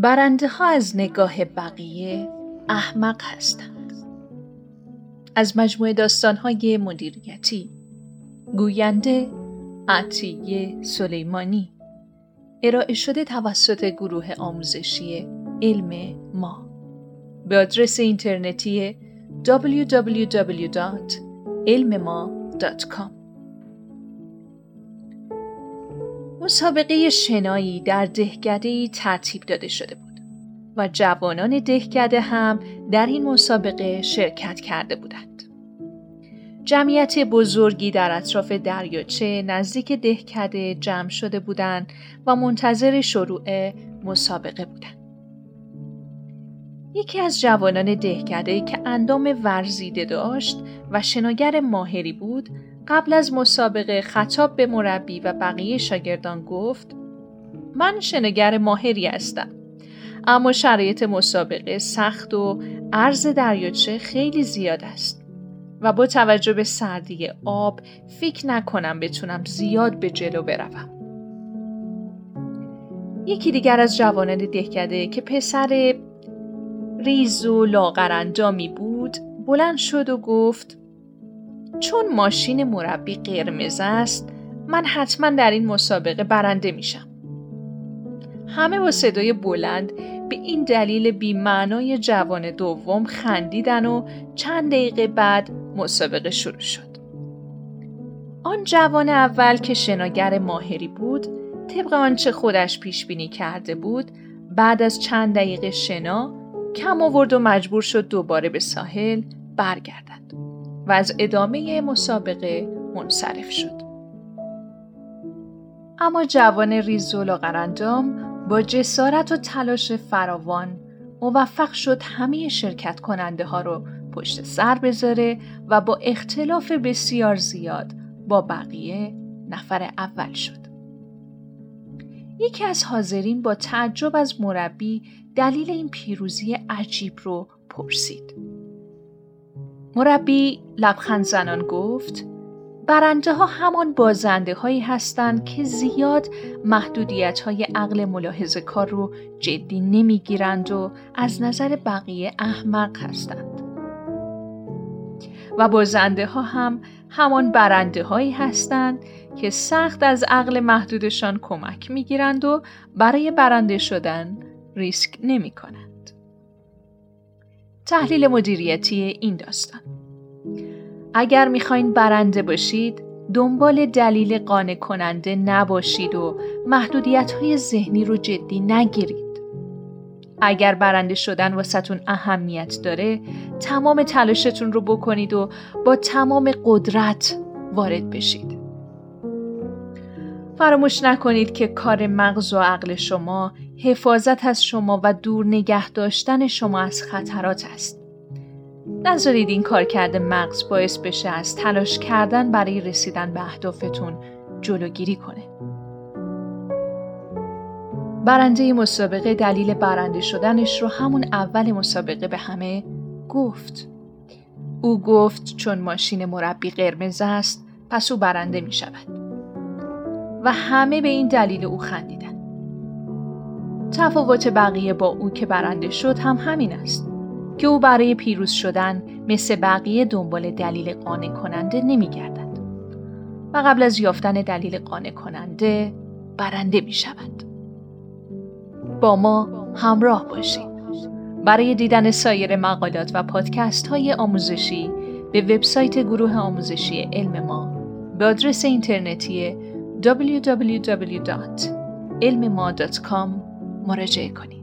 برنده ها از نگاه بقیه احمق هستند. از مجموعه داستان های مدیریتی گوینده عطیه سلیمانی. ارائه شده توسط گروه آموزشی علم ما. به آدرس اینترنتی www.ilmema.com مسابقه شنایی در دهکده ترتیب داده شده بود و جوانان دهکده هم در این مسابقه شرکت کرده بودند. جمعیت بزرگی در اطراف دریاچه نزدیک دهکده جمع شده بودند و منتظر شروع مسابقه بودند. یکی از جوانان دهکده که اندام ورزیده داشت و شناگر ماهری بود قبل از مسابقه خطاب به مربی و بقیه شاگردان گفت من شناگر ماهری هستم اما شرایط مسابقه سخت و عرض دریاچه خیلی زیاد است و با توجه به سردی آب فکر نکنم بتونم زیاد به جلو بروم. یکی دیگر از جوانان دهکده که پسر ریز و لاغرندامی بود بلند شد و گفت چون ماشین مربی قرمز است من حتما در این مسابقه برنده میشم. همه با صدای بلند به این دلیل بیمعنای جوان دوم خندیدن و چند دقیقه بعد مسابقه شروع شد. آن جوان اول که شناگر ماهری بود طبق آنچه خودش پیش بینی کرده بود بعد از چند دقیقه شنا کم آورد و مجبور شد دوباره به ساحل برگردد و از ادامه مسابقه منصرف شد. اما جوان ریزولا قرندام با جسارت و تلاش فراوان موفق شد همه شرکت کننده ها رو پشت سر بذاره و با اختلاف بسیار زیاد با بقیه نفر اول شد. یکی از حاضرین با تعجب از مربی دلیل این پیروزی عجیب رو پرسید. مربی لبخند زنان گفت برنده ها همان بازنده هایی هستند که زیاد محدودیت های عقل ملاحظه کار رو جدی نمی‌گیرند و از نظر بقیه احمق هستند. و بازنده ها هم همان برنده هایی هستند که سخت از عقل محدودشان کمک می گیرند و برای برنده شدن ریسک نمی کنند. تحلیل مدیریتی این داستان اگر می‌خواین برنده باشید دنبال دلیل قانع کننده نباشید و محدودیت های ذهنی رو جدی نگیرید. اگر برنده شدن واسهتون اهمیت داره تمام تلاشتون رو بکنید و با تمام قدرت وارد بشید. فراموش نکنید که کار مغز و عقل شما حفاظت از شما و دور نگه داشتن شما از خطرات است. نذارید این کار کرده مغز باعث بشه از تلاش کردن برای رسیدن به اهدافتون جلوگیری کنه. برنده مسابقه دلیل برنده شدنش رو همون اول مسابقه به همه گفت. او گفت چون ماشین مربی قرمز است پس او برنده می شود. و همه به این دلیل او خندیدن. تفاوت بقیه با او که برنده شد هم همین است. که او برای پیروز شدن مثل بقیه دنبال دلیل قانع کننده نمی گردد و قبل از یافتن دلیل قانع کننده برنده می شود. با ما همراه باشید. برای دیدن سایر مقالات و پادکست های آموزشی به وبسایت گروه آموزشی علم ما به آدرس اینترنتی www.ilmma.com مراجعه کنید.